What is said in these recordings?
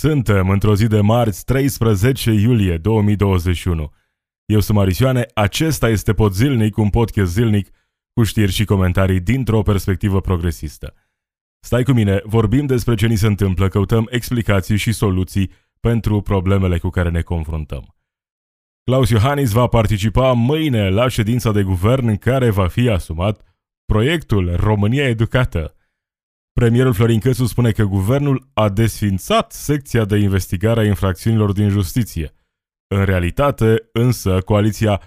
Suntem într-o zi de marți, 13 iulie 2021. Eu sunt Marisioane, acesta este Pod Zilnic, un podcast zilnic cu știri și comentarii dintr-o perspectivă progresistă. Stai cu mine, vorbim despre ce ni se întâmplă, căutăm explicații și soluții pentru problemele cu care ne confruntăm. Claus Iohannis va participa mâine la ședința de guvern în care va fi asumat proiectul România Educată – Premierul Florin Cățu spune că guvernul a desfințat secția de investigare a infracțiunilor din justiție. În realitate, însă, coaliția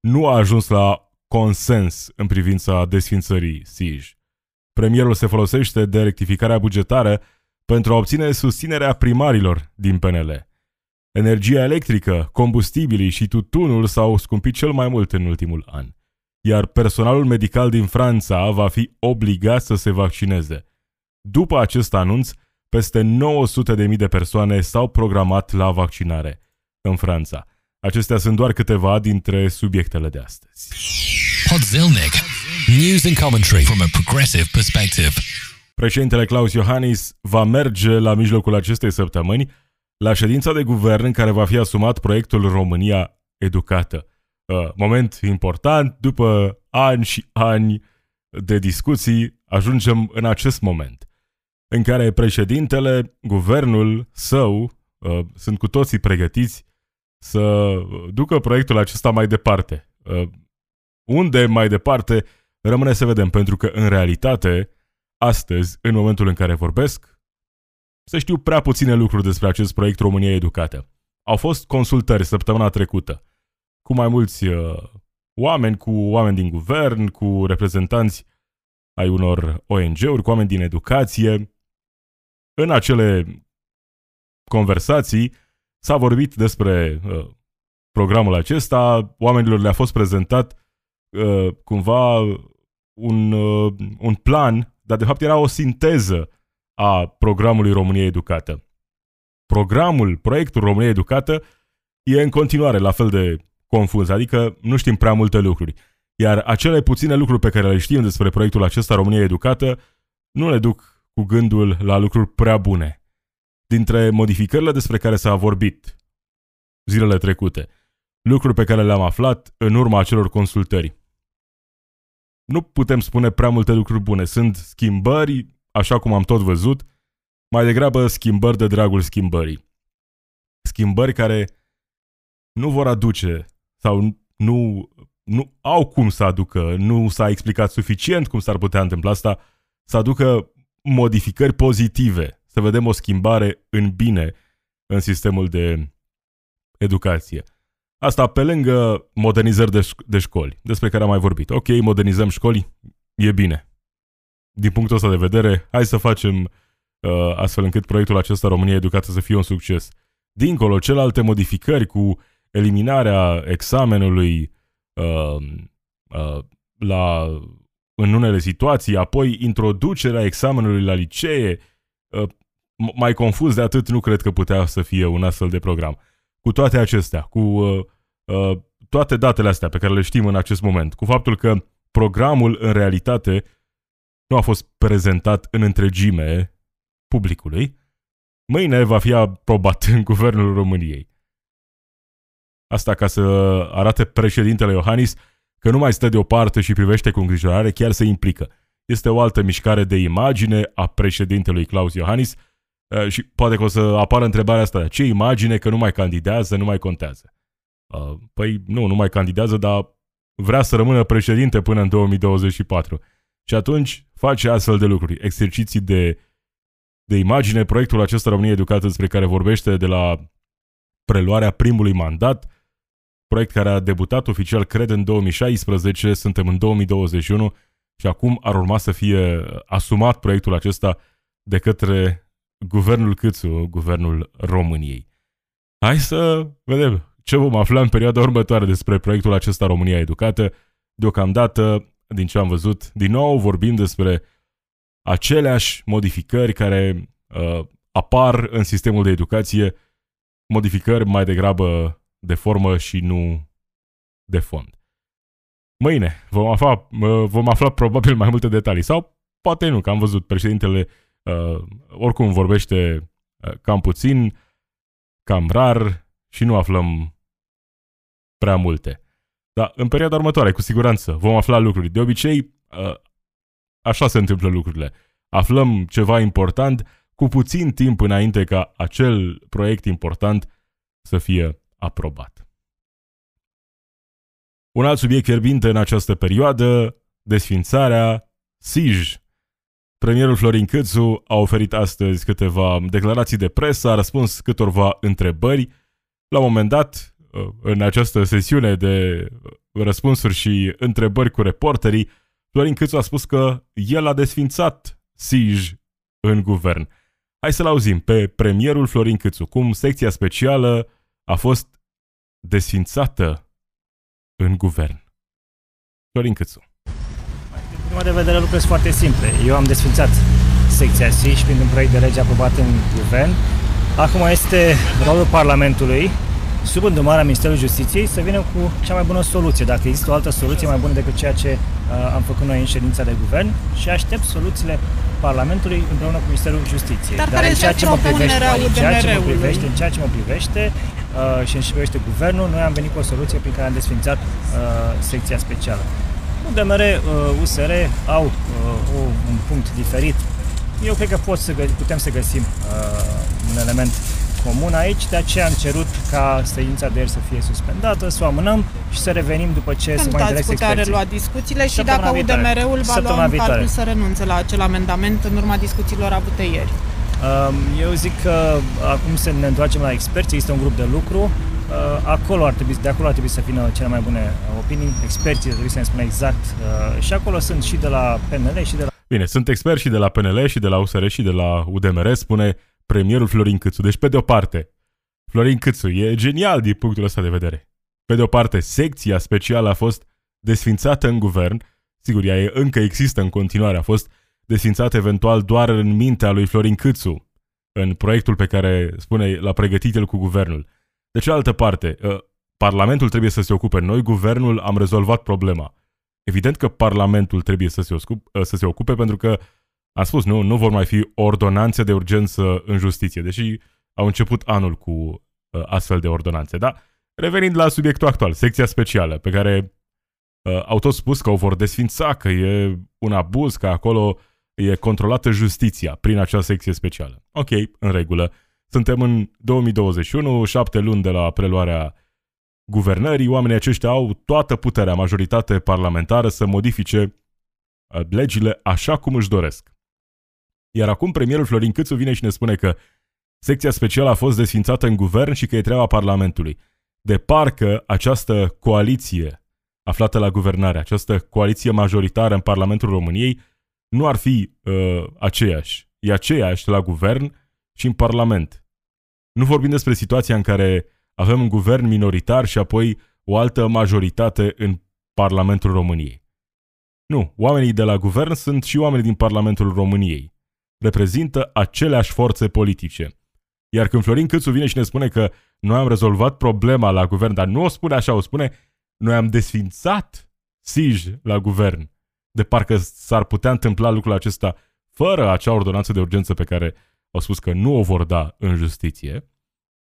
nu a ajuns la consens în privința desfințării SIJ. Premierul se folosește de rectificarea bugetară pentru a obține susținerea primarilor din PNL. Energia electrică, combustibilii și tutunul s-au scumpit cel mai mult în ultimul an, iar personalul medical din Franța va fi obligat să se vaccineze. După acest anunț, peste 900.000 de persoane s-au programat la vaccinare în Franța. Acestea sunt doar câteva dintre subiectele de astăzi. Podzilnic. News and commentary from a progressive perspective. Președintele Claus Iohannis va merge la mijlocul acestei săptămâni la ședința de guvern în care va fi asumat proiectul România Educată. Uh, moment important, după ani și ani de discuții, ajungem în acest moment în care președintele, guvernul său, uh, sunt cu toții pregătiți să ducă proiectul acesta mai departe. Uh, unde mai departe rămâne să vedem, pentru că în realitate, astăzi, în momentul în care vorbesc, să știu prea puține lucruri despre acest proiect România Educată. Au fost consultări săptămâna trecută cu mai mulți uh, oameni, cu oameni din guvern, cu reprezentanți ai unor ONG-uri, cu oameni din educație, în acele conversații s-a vorbit despre uh, programul acesta, oamenilor le-a fost prezentat uh, cumva un, uh, un plan, dar de fapt era o sinteză a programului România Educată. Programul, proiectul România Educată e în continuare la fel de confuz, adică nu știm prea multe lucruri. Iar acele puține lucruri pe care le știm despre proiectul acesta România Educată nu le duc cu gândul la lucruri prea bune. Dintre modificările despre care s-a vorbit zilele trecute, lucruri pe care le-am aflat în urma acelor consultări. Nu putem spune prea multe lucruri bune. Sunt schimbări, așa cum am tot văzut, mai degrabă schimbări de dragul schimbării. Schimbări care nu vor aduce sau nu, nu au cum să aducă, nu s-a explicat suficient cum s-ar putea întâmpla asta, să aducă modificări pozitive, să vedem o schimbare în bine în sistemul de educație. Asta pe lângă modernizări de, ș- de școli, despre care am mai vorbit. Ok, modernizăm școli, e bine. Din punctul ăsta de vedere, hai să facem uh, astfel încât proiectul acesta România Educată să fie un succes. Dincolo, celelalte modificări cu eliminarea examenului uh, uh, la în unele situații, apoi introducerea examenului la licee, uh, mai confuz de atât nu cred că putea să fie un astfel de program. Cu toate acestea, cu uh, uh, toate datele astea pe care le știm în acest moment, cu faptul că programul în realitate nu a fost prezentat în întregime publicului, mâine va fi aprobat în Guvernul României. Asta ca să arate președintele Iohannis că nu mai stă deoparte și privește cu îngrijorare, chiar se implică. Este o altă mișcare de imagine a președintelui Claus Iohannis uh, și poate că o să apară întrebarea asta, ce imagine că nu mai candidează, nu mai contează? Uh, păi nu, nu mai candidează, dar vrea să rămână președinte până în 2024. Și atunci face astfel de lucruri, exerciții de, de imagine, proiectul acesta România Educată despre care vorbește de la preluarea primului mandat, proiect care a debutat oficial, cred, în 2016, suntem în 2021 și acum ar urma să fie asumat proiectul acesta de către guvernul Câțu, guvernul României. Hai să vedem ce vom afla în perioada următoare despre proiectul acesta România Educată. Deocamdată, din ce am văzut, din nou vorbim despre aceleași modificări care uh, apar în sistemul de educație, modificări mai degrabă de formă și nu de fond. Mâine vom afla, vom afla probabil mai multe detalii sau poate nu, că am văzut președintele uh, oricum vorbește uh, cam puțin, cam rar și nu aflăm prea multe. Dar în perioada următoare, cu siguranță, vom afla lucruri. De obicei, uh, așa se întâmplă lucrurile. Aflăm ceva important cu puțin timp înainte ca acel proiect important să fie aprobat. Un alt subiect fierbinte în această perioadă, desfințarea SIJ. Premierul Florin Câțu a oferit astăzi câteva declarații de presă, a răspuns câtorva întrebări. La un moment dat, în această sesiune de răspunsuri și întrebări cu reporterii, Florin Câțu a spus că el a desfințat SIJ în guvern. Hai să-l auzim pe premierul Florin Câțu, cum secția specială a fost desfințată în guvern. Florin Câțu. Din prima de vedere, lucrurile sunt foarte simple. Eu am desfințat secția SIJ prin un proiect de lege aprobat în guvern. Acum este rolul Parlamentului sub îndumarea Ministerului Justiției să vină cu cea mai bună soluție, dacă există o altă soluție mai bună decât ceea ce uh, am făcut noi în ședința de guvern și aștept soluțiile Parlamentului împreună cu Ministerul Justiției. Dar, Dar în ceea ce mă privește, în ceea ce mă privește, în ceea ce mă privește uh, și în ce privește guvernul, noi am venit cu o soluție prin care am desfințat uh, secția specială. UDMR, uh, USR au uh, un punct diferit. Eu cred că pot să gă- putem să găsim uh, un element comun aici, de aceea am cerut ca ședința de ieri să fie suspendată, să o amânăm și să revenim după ce Când se mai ați putea relua discuțiile și Săptămâna dacă UDMR-ul va lua în calcul să renunțe la acel amendament în urma discuțiilor avute ieri? Um, eu zic că acum să ne întoarcem la experți, este un grup de lucru, uh, acolo ar trebui, de acolo ar trebui să vină cele mai bune opinii, experții trebuie să ne spună exact uh, și acolo sunt și de la PNL și de la... Bine, sunt experți și de la PNL și de la USR și de la UDMR, spune premierul Florin Câțu. Deci, pe de o parte, Florin Câțu e genial din punctul ăsta de vedere. Pe de o parte, secția specială a fost desfințată în guvern, sigur, ea e, încă există în continuare, a fost desfințată eventual doar în mintea lui Florin Câțu, în proiectul pe care, spune, l-a pregătit el cu guvernul. De cealaltă parte, ă, Parlamentul trebuie să se ocupe. Noi, guvernul, am rezolvat problema. Evident că Parlamentul trebuie să se, ocupe, să se ocupe pentru că am spus, nu, nu vor mai fi ordonanțe de urgență în justiție, deși au început anul cu uh, astfel de ordonanțe. Da? Revenind la subiectul actual, secția specială, pe care uh, au tot spus că o vor desfința, că e un abuz, că acolo e controlată justiția prin acea secție specială. Ok, în regulă. Suntem în 2021, șapte luni de la preluarea guvernării, oamenii aceștia au toată puterea, majoritate parlamentară să modifice uh, legile așa cum își doresc. Iar acum premierul Florin Câțu vine și ne spune că secția specială a fost desfințată în guvern și că e treaba Parlamentului. De parcă această coaliție aflată la guvernare, această coaliție majoritară în Parlamentul României, nu ar fi uh, aceeași. E aceeași la guvern și în Parlament. Nu vorbim despre situația în care avem un guvern minoritar și apoi o altă majoritate în Parlamentul României. Nu, oamenii de la guvern sunt și oamenii din Parlamentul României reprezintă aceleași forțe politice. Iar când Florin Câțu vine și ne spune că noi am rezolvat problema la guvern, dar nu o spune așa, o spune noi am desfințat SIJ la guvern. De parcă s-ar putea întâmpla lucrul acesta fără acea ordonanță de urgență pe care au spus că nu o vor da în justiție.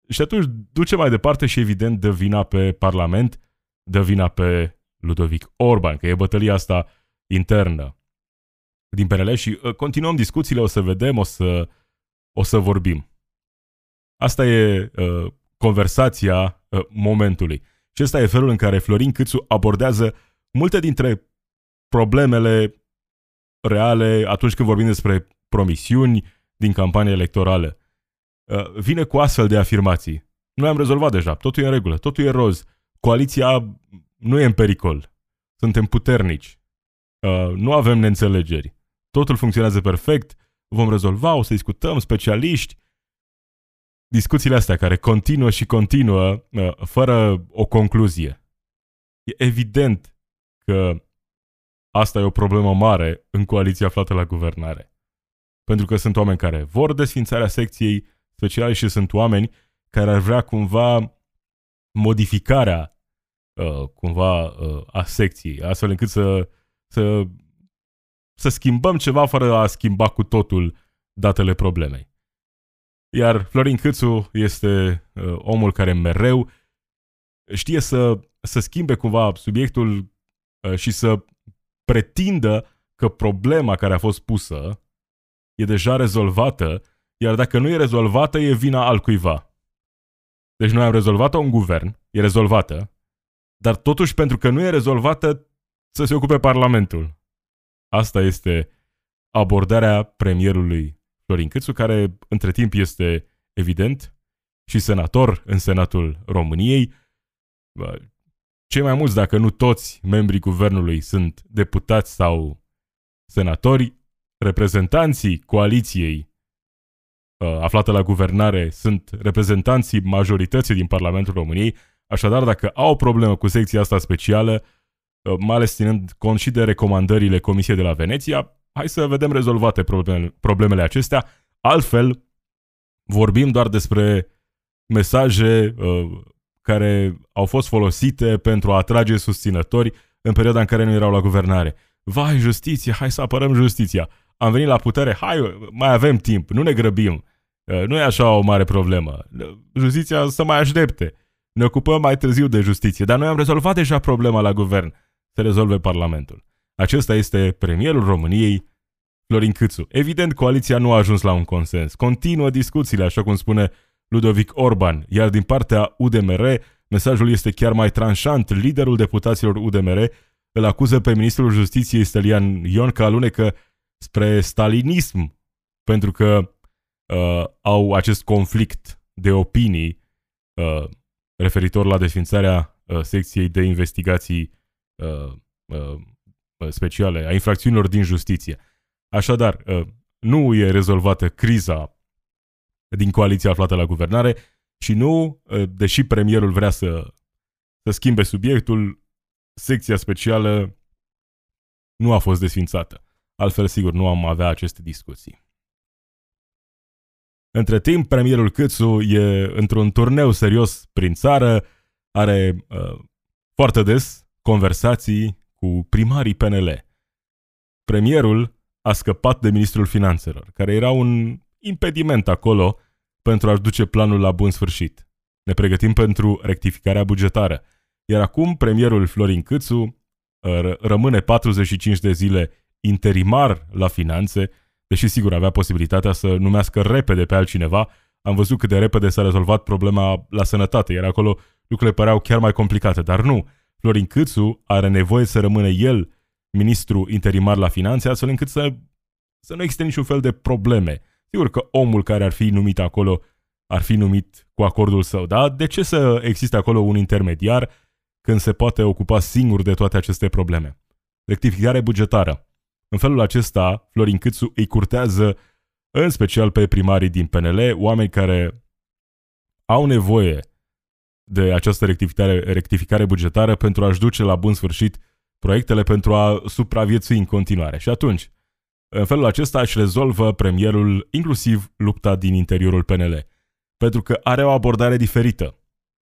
Și atunci duce mai departe și evident dă vina pe Parlament, dă vina pe Ludovic Orban, că e bătălia asta internă din PNL și uh, continuăm discuțiile, o să vedem, o să, o să vorbim. Asta e uh, conversația uh, momentului. Și ăsta e felul în care Florin Câțu abordează multe dintre problemele reale atunci când vorbim despre promisiuni din campania electorală. Uh, vine cu astfel de afirmații. Noi am rezolvat deja, totul e în regulă, totul e roz, coaliția nu e în pericol, suntem puternici, uh, nu avem neînțelegeri totul funcționează perfect, vom rezolva, o să discutăm, specialiști. Discuțiile astea care continuă și continuă uh, fără o concluzie. E evident că asta e o problemă mare în coaliția aflată la guvernare. Pentru că sunt oameni care vor desfințarea secției speciale și sunt oameni care ar vrea cumva modificarea uh, cumva uh, a secției, astfel încât să, să să schimbăm ceva fără a schimba cu totul datele problemei. Iar Florin Câțu este uh, omul care mereu știe să, să schimbe cumva subiectul uh, și să pretindă că problema care a fost pusă e deja rezolvată, iar dacă nu e rezolvată, e vina altcuiva. Deci noi am rezolvat-o în guvern, e rezolvată, dar totuși pentru că nu e rezolvată, să se ocupe Parlamentul. Asta este abordarea premierului Florin Câțu, care între timp este evident și senator în Senatul României. Cei mai mulți, dacă nu toți, membrii guvernului sunt deputați sau senatori. Reprezentanții coaliției aflată la guvernare sunt reprezentanții majorității din Parlamentul României, așadar dacă au o problemă cu secția asta specială, mai ales ținând cont și de recomandările Comisiei de la Veneția, hai să vedem rezolvate problemele, problemele acestea. Altfel, vorbim doar despre mesaje uh, care au fost folosite pentru a atrage susținători în perioada în care nu erau la guvernare. Vai, justiție, hai să apărăm justiția. Am venit la putere, hai, mai avem timp, nu ne grăbim. Uh, nu e așa o mare problemă. Justiția să mai aștepte. Ne ocupăm mai târziu de justiție, dar noi am rezolvat deja problema la guvern. Se rezolve Parlamentul. Acesta este premierul României, Florin Câțu. Evident, coaliția nu a ajuns la un consens. Continuă discuțiile, așa cum spune Ludovic Orban, iar din partea UDMR, mesajul este chiar mai tranșant. Liderul deputaților UDMR îl acuză pe ministrul justiției Stelian Ion că alunecă spre stalinism, pentru că uh, au acest conflict de opinii uh, referitor la desfințarea uh, secției de investigații uh, uh, speciale, a infracțiunilor din justiție. Așadar, uh, nu e rezolvată criza din coaliția aflată la guvernare și nu, uh, deși premierul vrea să, să schimbe subiectul, secția specială nu a fost desfințată. Altfel, sigur, nu am avea aceste discuții. Între timp, premierul Câțu e într-un turneu serios prin țară, are uh, foarte des conversații cu primarii PNL. Premierul a scăpat de ministrul finanțelor, care era un impediment acolo pentru a-și duce planul la bun sfârșit. Ne pregătim pentru rectificarea bugetară. Iar acum premierul Florin Câțu uh, rămâne 45 de zile interimar la finanțe, deși sigur avea posibilitatea să numească repede pe altcineva, am văzut cât de repede s-a rezolvat problema la sănătate, iar acolo lucrurile păreau chiar mai complicate, dar nu. Florin Câțu are nevoie să rămână el ministru interimar la finanțe, astfel încât să, să nu existe niciun fel de probleme. Sigur că omul care ar fi numit acolo ar fi numit cu acordul său, da? De ce să existe acolo un intermediar când se poate ocupa singur de toate aceste probleme? Rectificare bugetară. În felul acesta, Florin Câțu îi curtează în special pe primarii din PNL, oameni care au nevoie de această rectificare, rectificare bugetară pentru a-și duce la bun sfârșit proiectele pentru a supraviețui în continuare. Și atunci, în felul acesta își rezolvă premierul inclusiv lupta din interiorul PNL, pentru că are o abordare diferită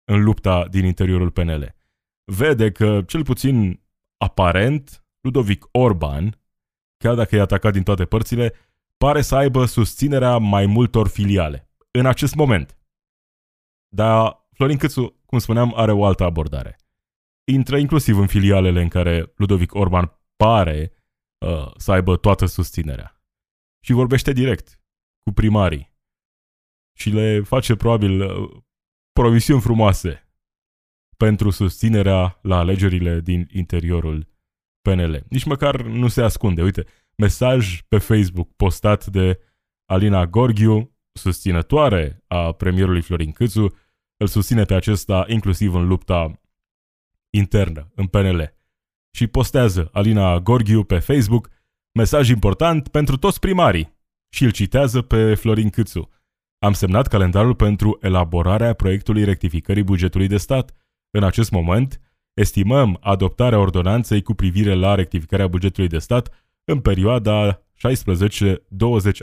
în lupta din interiorul PNL. Vede că, cel puțin aparent, Ludovic Orban, chiar dacă e atacat din toate părțile, pare să aibă susținerea mai multor filiale, în acest moment. Dar Florin Câțu, cum spuneam, are o altă abordare. Intră inclusiv în filialele în care Ludovic Orban pare uh, să aibă toată susținerea. Și vorbește direct cu primarii. Și le face probabil uh, promisiuni frumoase pentru susținerea la alegerile din interiorul PNL. Nici măcar nu se ascunde. Uite, mesaj pe Facebook postat de Alina Gorghiu, susținătoare a premierului Florin Câțu, îl susține pe acesta inclusiv în lupta internă, în PNL. Și postează Alina Gorghiu pe Facebook mesaj important pentru toți primarii și îl citează pe Florin Câțu. Am semnat calendarul pentru elaborarea proiectului rectificării bugetului de stat. În acest moment, estimăm adoptarea ordonanței cu privire la rectificarea bugetului de stat în perioada 16-20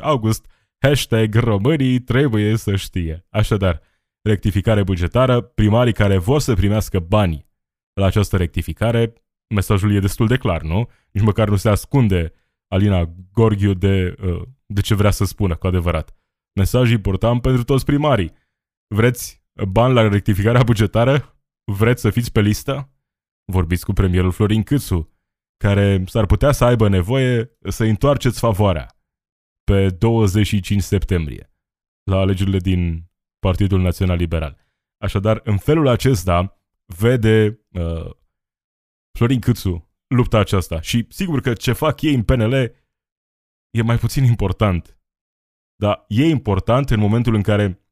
august, hashtag românii trebuie să știe. Așadar, rectificare bugetară, primarii care vor să primească bani la această rectificare, mesajul e destul de clar, nu? Nici măcar nu se ascunde Alina Gorghiu de, uh, de ce vrea să spună cu adevărat. Mesaj important pentru toți primarii. Vreți bani la rectificarea bugetară? Vreți să fiți pe listă? Vorbiți cu premierul Florin Câțu, care s-ar putea să aibă nevoie să întoarceți favoarea pe 25 septembrie la alegerile din Partidul Național Liberal. Așadar, în felul acesta vede uh, Florin Câțu lupta aceasta și sigur că ce fac ei în PNL e mai puțin important. Dar e important în momentul în care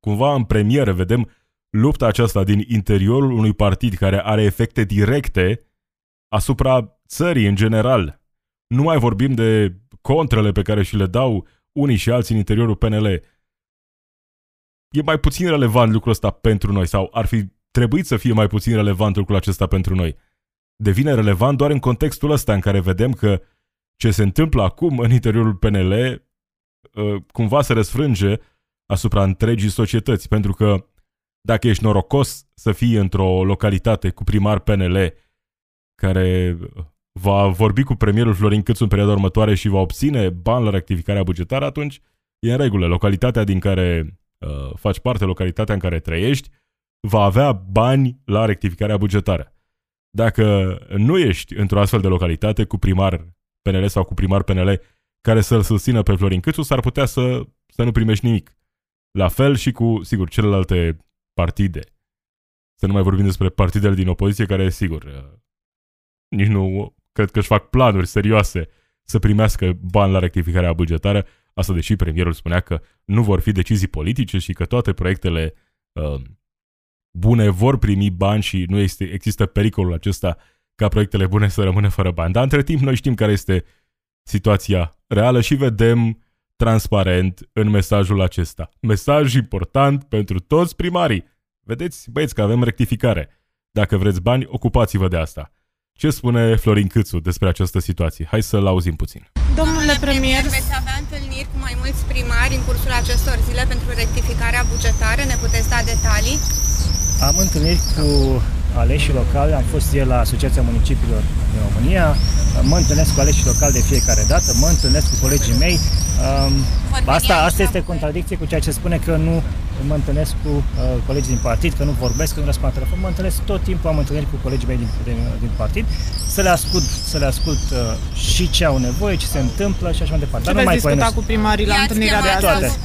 cumva în premieră vedem lupta aceasta din interiorul unui partid care are efecte directe asupra țării în general. Nu mai vorbim de contrele pe care și le dau unii și alții în interiorul PNL. E mai puțin relevant lucrul ăsta pentru noi sau ar fi trebuit să fie mai puțin relevant lucrul acesta pentru noi. Devine relevant doar în contextul ăsta în care vedem că ce se întâmplă acum în interiorul PNL uh, cumva se răsfrânge asupra întregii societăți, pentru că dacă ești norocos să fii într-o localitate cu primar PNL care va vorbi cu premierul Florin Câțu în perioada următoare și va obține bani la rectificarea bugetară, atunci e în regulă. Localitatea din care uh, faci parte, localitatea în care trăiești, va avea bani la rectificarea bugetară. Dacă nu ești într-o astfel de localitate cu primar PNL sau cu primar PNL care să-l susțină pe Florin Câțu, s-ar putea să, să nu primești nimic. La fel și cu, sigur, celelalte partide. Să nu mai vorbim despre partidele din opoziție care, sigur, uh, nici nu cred că își fac planuri serioase să primească bani la rectificarea bugetară, asta deși premierul spunea că nu vor fi decizii politice și că toate proiectele uh, bune vor primi bani și nu este, există pericolul acesta ca proiectele bune să rămână fără bani. Dar între timp noi știm care este situația reală și vedem transparent în mesajul acesta. Mesaj important pentru toți primarii. Vedeți, băieți, că avem rectificare. Dacă vreți bani, ocupați-vă de asta. Ce spune Florin Câțu despre această situație? Hai să-l auzim puțin. Domnule premier, veți avea întâlniri cu mai mulți primari în cursul acestor zile pentru rectificarea bugetară? Ne puteți da detalii? Am întâlnit cu aleși locali, am fost ieri la Asociația Municipiilor din România, mă întâlnesc cu aleși locali de fiecare dată, mă întâlnesc cu colegii mei. Asta, asta este contradicție cu ceea ce spune că nu mă întâlnesc cu uh, colegii din partid, că nu vorbesc, că nu răspund la telefon, mă întâlnesc tot timpul, am întâlniri cu colegii mei din, din, din partid, să le ascult, să le ascult uh, și ce au nevoie, ce se întâmplă și așa mai departe. Ce Dar veți discuta cu primarii la întâlnirea de astăzi?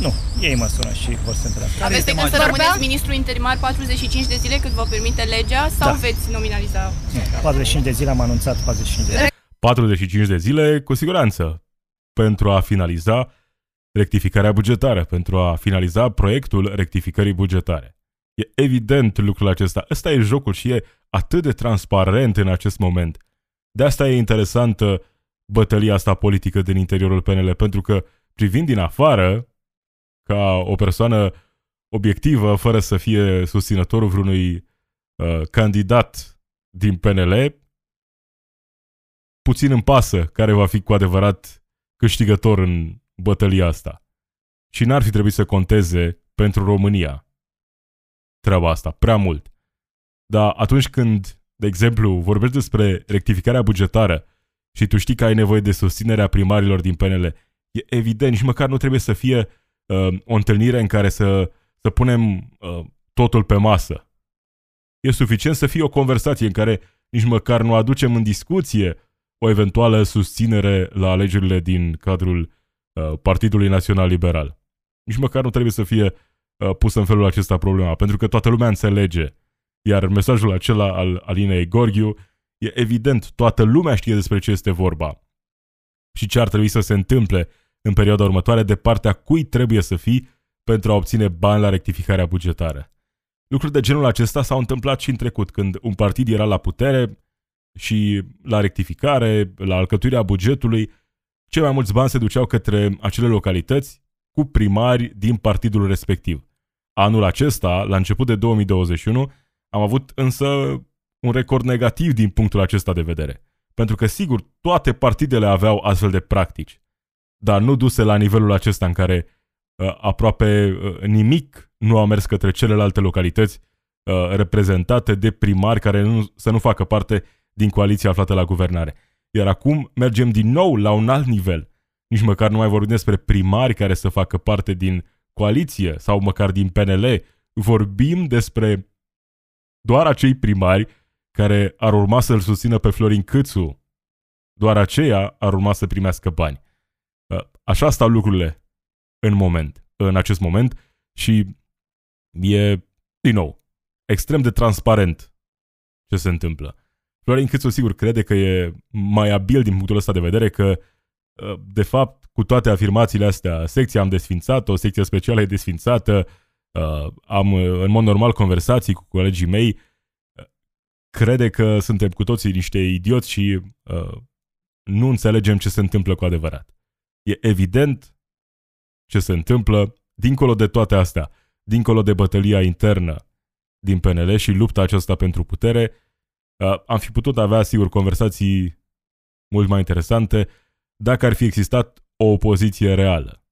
Nu, ei mă sună și vor să întâlnească. Aveți de gând să rămâneți ministru interimar 45 de zile cât vă permite legea sau da. veți nominaliza? 45 de zile am anunțat 45 de zile. 45 de zile, cu siguranță, pentru a finaliza rectificarea bugetară, pentru a finaliza proiectul rectificării bugetare. E evident lucrul acesta. Ăsta e jocul și e atât de transparent în acest moment. De asta e interesantă bătălia asta politică din interiorul PNL, pentru că privind din afară, ca o persoană obiectivă, fără să fie susținătorul vreunui uh, candidat din PNL, puțin îmi pasă care va fi cu adevărat câștigător în bătălia asta. Și n-ar fi trebuit să conteze pentru România treaba asta, prea mult. Dar atunci când, de exemplu, vorbești despre rectificarea bugetară și tu știi că ai nevoie de susținerea primarilor din PNL, e evident, nici măcar nu trebuie să fie uh, o întâlnire în care să, să punem uh, totul pe masă. E suficient să fie o conversație în care nici măcar nu aducem în discuție o eventuală susținere la alegerile din cadrul uh, Partidului Național Liberal. Nici măcar nu trebuie să fie uh, pusă în felul acesta problema, pentru că toată lumea înțelege. Iar mesajul acela al Alinei Gorghiu e evident, toată lumea știe despre ce este vorba și ce ar trebui să se întâmple în perioada următoare, de partea cui trebuie să fii pentru a obține bani la rectificarea bugetară. Lucruri de genul acesta s-au întâmplat și în trecut, când un partid era la putere și la rectificare, la alcătuirea bugetului, cei mai mulți bani se duceau către acele localități cu primari din partidul respectiv. Anul acesta, la început de 2021, am avut însă un record negativ din punctul acesta de vedere. Pentru că, sigur, toate partidele aveau astfel de practici dar nu duse la nivelul acesta în care uh, aproape uh, nimic nu a mers către celelalte localități uh, reprezentate de primari care nu, să nu facă parte din coaliția aflată la guvernare. Iar acum mergem din nou la un alt nivel. nici măcar nu mai vorbim despre primari care să facă parte din coaliție sau măcar din PNL. Vorbim despre doar acei primari care ar urma să-l susțină pe Florin Câțu. Doar aceia ar urma să primească bani. Uh, așa stau lucrurile în moment, în acest moment și e, din nou, extrem de transparent ce se întâmplă. Florin Câțu, sigur, crede că e mai abil din punctul ăsta de vedere, că, uh, de fapt, cu toate afirmațiile astea, secția am desfințat, o secție specială e desfințată, uh, am, în mod normal, conversații cu colegii mei, crede că suntem cu toții niște idioți și nu înțelegem ce se întâmplă cu adevărat. E evident ce se întâmplă dincolo de toate astea, dincolo de bătălia internă din PNL și lupta aceasta pentru putere, am fi putut avea, sigur, conversații mult mai interesante dacă ar fi existat o opoziție reală.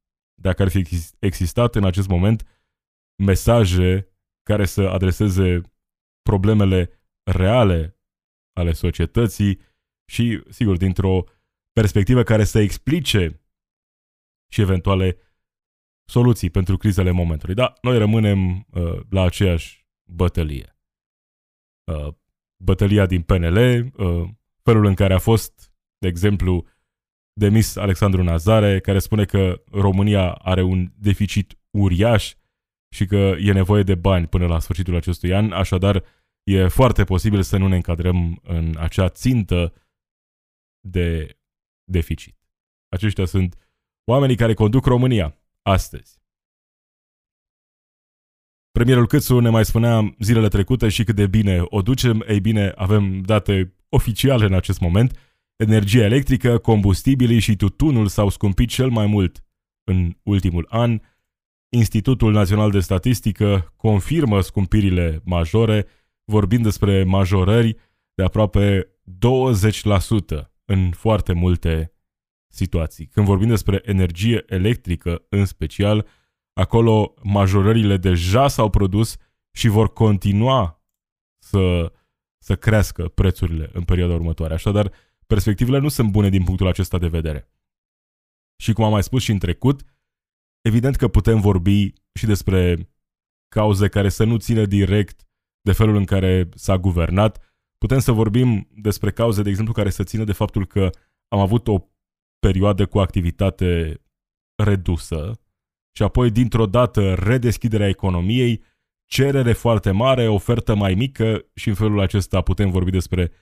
Dacă ar fi existat în acest moment mesaje care să adreseze problemele reale ale societății și, sigur, dintr-o perspectivă care să explice și eventuale soluții pentru crizele momentului. Da, noi rămânem uh, la aceeași bătălie. Uh, bătălia din PNL, uh, felul în care a fost, de exemplu, demis Alexandru Nazare, care spune că România are un deficit uriaș și că e nevoie de bani până la sfârșitul acestui an, așadar e foarte posibil să nu ne încadrăm în acea țintă de deficit. Aceștia sunt oamenii care conduc România astăzi. Premierul Câțu ne mai spunea zilele trecute și cât de bine o ducem. Ei bine, avem date oficiale în acest moment. Energia electrică, combustibilii și tutunul s-au scumpit cel mai mult în ultimul an. Institutul Național de Statistică confirmă scumpirile majore, vorbind despre majorări de aproape 20% în foarte multe situații. Când vorbim despre energie electrică în special, acolo majorările deja s-au produs și vor continua să, să crească prețurile în perioada următoare. Așadar, perspectivele nu sunt bune din punctul acesta de vedere. Și cum am mai spus și în trecut, evident că putem vorbi și despre cauze care să nu țină direct de felul în care s-a guvernat. Putem să vorbim despre cauze, de exemplu, care să țină de faptul că am avut o perioadă cu activitate redusă și apoi, dintr-o dată, redeschiderea economiei, cerere foarte mare, ofertă mai mică și în felul acesta putem vorbi despre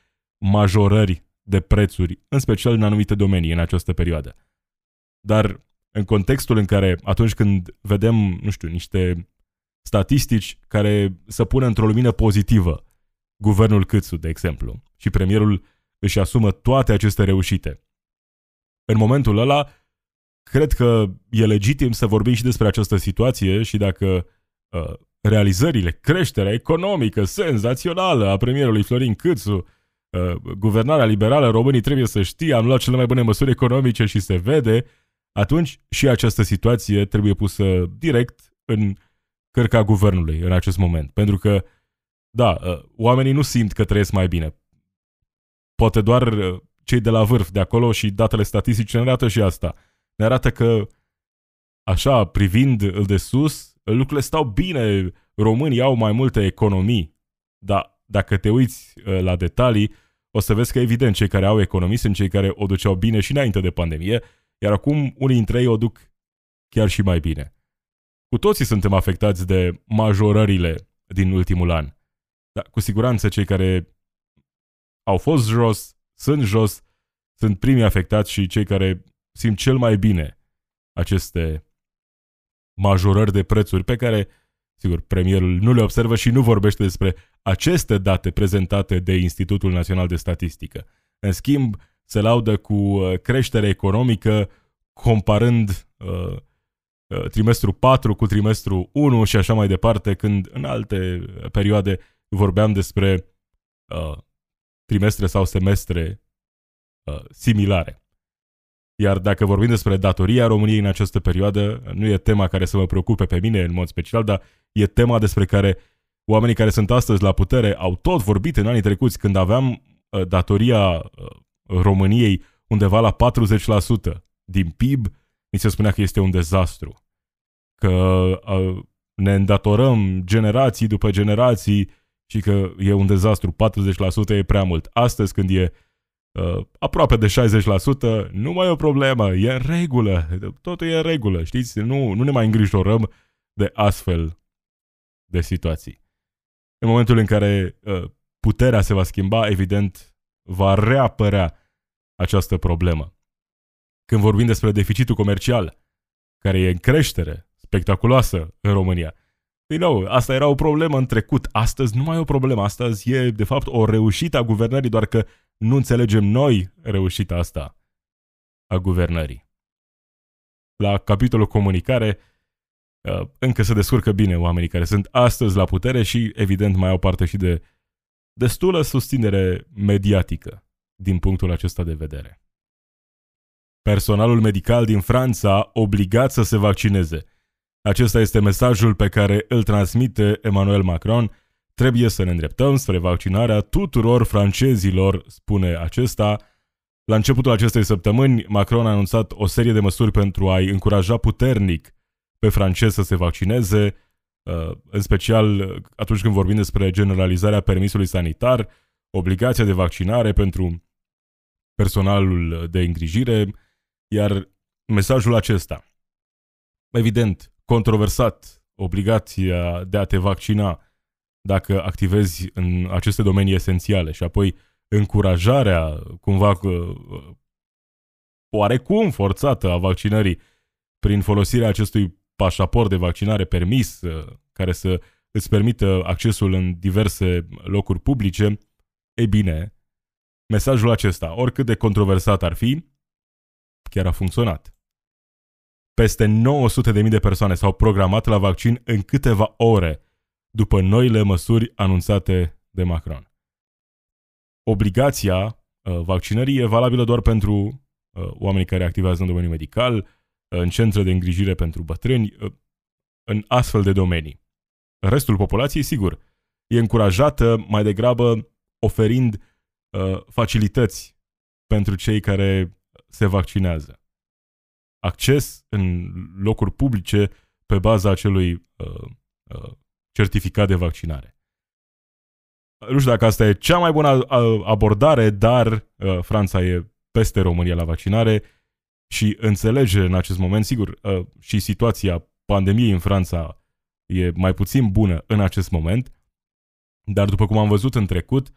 majorări de prețuri, în special în anumite domenii în această perioadă. Dar în contextul în care atunci când vedem, nu știu, niște statistici care să pună într-o lumină pozitivă guvernul Câțu, de exemplu, și premierul își asumă toate aceste reușite. În momentul ăla, cred că e legitim să vorbim și despre această situație și dacă uh, realizările, creșterea economică senzațională a premierului Florin Câțu, uh, guvernarea liberală, românii trebuie să știe, am luat cele mai bune măsuri economice și se vede, atunci și această situație trebuie pusă direct în cărca guvernului în acest moment. Pentru că, da, uh, oamenii nu simt că trăiesc mai bine. Poate doar uh, cei de la vârf de acolo și datele statistice ne arată și asta. Ne arată că, așa, privind îl de sus, lucrurile stau bine, românii au mai multe economii, dar dacă te uiți uh, la detalii, o să vezi că evident cei care au economii sunt cei care o duceau bine și înainte de pandemie, iar acum unii dintre ei o duc chiar și mai bine. Cu toții suntem afectați de majorările din ultimul an. Dar cu siguranță cei care au fost jos, sunt jos, sunt primii afectați și cei care simt cel mai bine aceste majorări de prețuri pe care, sigur, premierul nu le observă și nu vorbește despre aceste date prezentate de Institutul Național de Statistică. În schimb, se laudă cu uh, creștere economică comparând uh, uh, trimestru 4 cu trimestru 1 și așa mai departe, când în alte perioade vorbeam despre uh, trimestre sau semestre uh, similare. Iar dacă vorbim despre datoria României în această perioadă, nu e tema care să mă preocupe pe mine în mod special, dar e tema despre care oamenii care sunt astăzi la putere au tot vorbit în anii trecuți când aveam uh, datoria uh, României undeva la 40% din PIB, ni se spunea că este un dezastru, că uh, ne îndatorăm generații după generații și că e un dezastru, 40% e prea mult. Astăzi, când e uh, aproape de 60%, nu mai e o problemă, e în regulă, totul e în regulă, știți? Nu, nu ne mai îngrijorăm de astfel de situații. În momentul în care uh, puterea se va schimba, evident, va reapărea această problemă. Când vorbim despre deficitul comercial, care e în creștere spectaculoasă în România, din nou, asta era o problemă în trecut. Astăzi nu mai e o problemă. Astăzi e, de fapt, o reușită a guvernării, doar că nu înțelegem noi reușita asta a guvernării. La capitolul comunicare, uh, încă se descurcă bine oamenii care sunt astăzi la putere și, evident, mai au parte și de destulă susținere mediatică din punctul acesta de vedere. Personalul medical din Franța obligat să se vaccineze – acesta este mesajul pe care îl transmite Emmanuel Macron. Trebuie să ne îndreptăm spre vaccinarea tuturor francezilor, spune acesta. La începutul acestei săptămâni, Macron a anunțat o serie de măsuri pentru a-i încuraja puternic pe francezi să se vaccineze, uh, în special atunci când vorbim despre generalizarea permisului sanitar, obligația de vaccinare pentru personalul de îngrijire, iar mesajul acesta, evident, controversat obligația de a te vaccina dacă activezi în aceste domenii esențiale și apoi încurajarea cumva oarecum forțată a vaccinării prin folosirea acestui pașaport de vaccinare permis care să îți permită accesul în diverse locuri publice, e bine, mesajul acesta, oricât de controversat ar fi, chiar a funcționat. Peste 900.000 de persoane s-au programat la vaccin în câteva ore după noile măsuri anunțate de Macron. Obligația uh, vaccinării e valabilă doar pentru uh, oamenii care activează în domeniul medical, uh, în centre de îngrijire pentru bătrâni, în astfel de domenii. Restul populației, sigur, e încurajată mai degrabă oferind facilități pentru cei care se vaccinează acces în locuri publice pe baza acelui uh, uh, certificat de vaccinare. Nu știu dacă asta e cea mai bună abordare, dar uh, Franța e peste România la vaccinare și înțelege în acest moment, sigur, uh, și situația pandemiei în Franța e mai puțin bună în acest moment, dar după cum am văzut în trecut,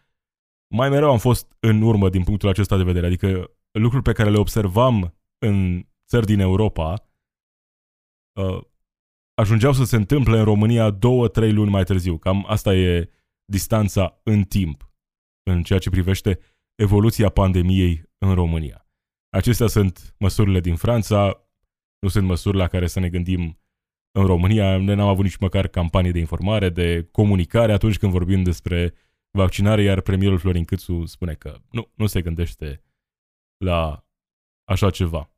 mai mereu am fost în urmă din punctul acesta de vedere, adică lucruri pe care le observam în țări din Europa uh, ajungeau să se întâmple în România două, trei luni mai târziu. Cam asta e distanța în timp în ceea ce privește evoluția pandemiei în România. Acestea sunt măsurile din Franța, nu sunt măsuri la care să ne gândim în România. Noi n-am avut nici măcar campanie de informare, de comunicare atunci când vorbim despre vaccinare, iar premierul Florin Câțu spune că nu, nu se gândește la așa ceva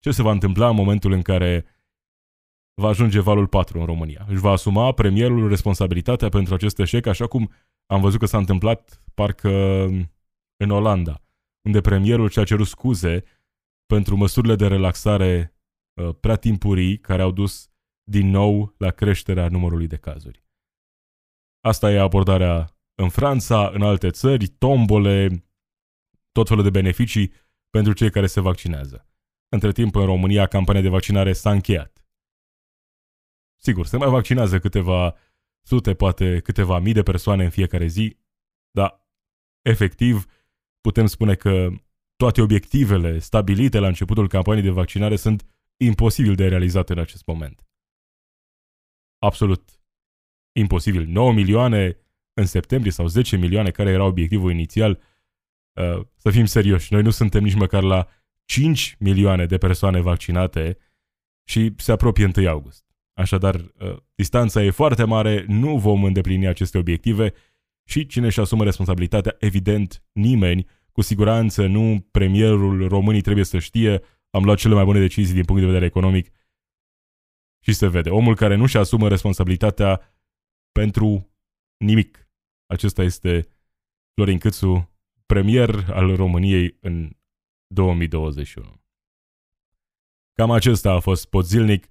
ce se va întâmpla în momentul în care va ajunge valul 4 în România. Își va asuma premierul responsabilitatea pentru acest eșec, așa cum am văzut că s-a întâmplat parcă în Olanda, unde premierul și-a cerut scuze pentru măsurile de relaxare uh, prea timpurii care au dus din nou la creșterea numărului de cazuri. Asta e abordarea în Franța, în alte țări, tombole, tot felul de beneficii pentru cei care se vaccinează. Între timp, în România, campania de vaccinare s-a încheiat. Sigur, se mai vaccinează câteva sute, poate câteva mii de persoane în fiecare zi, dar, efectiv, putem spune că toate obiectivele stabilite la începutul campaniei de vaccinare sunt imposibil de realizat în acest moment. Absolut imposibil. 9 milioane în septembrie sau 10 milioane care era obiectivul inițial, uh, să fim serioși, noi nu suntem nici măcar la 5 milioane de persoane vaccinate și se apropie 1 august. Așadar, uh, distanța e foarte mare, nu vom îndeplini aceste obiective și cine își asumă responsabilitatea, evident, nimeni, cu siguranță nu premierul românii trebuie să știe, am luat cele mai bune decizii din punct de vedere economic și se vede. Omul care nu și asumă responsabilitatea pentru nimic. Acesta este Florin Câțu, premier al României în 2021. Cam acesta a fost Podzilnic.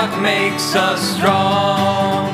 what makes us strong.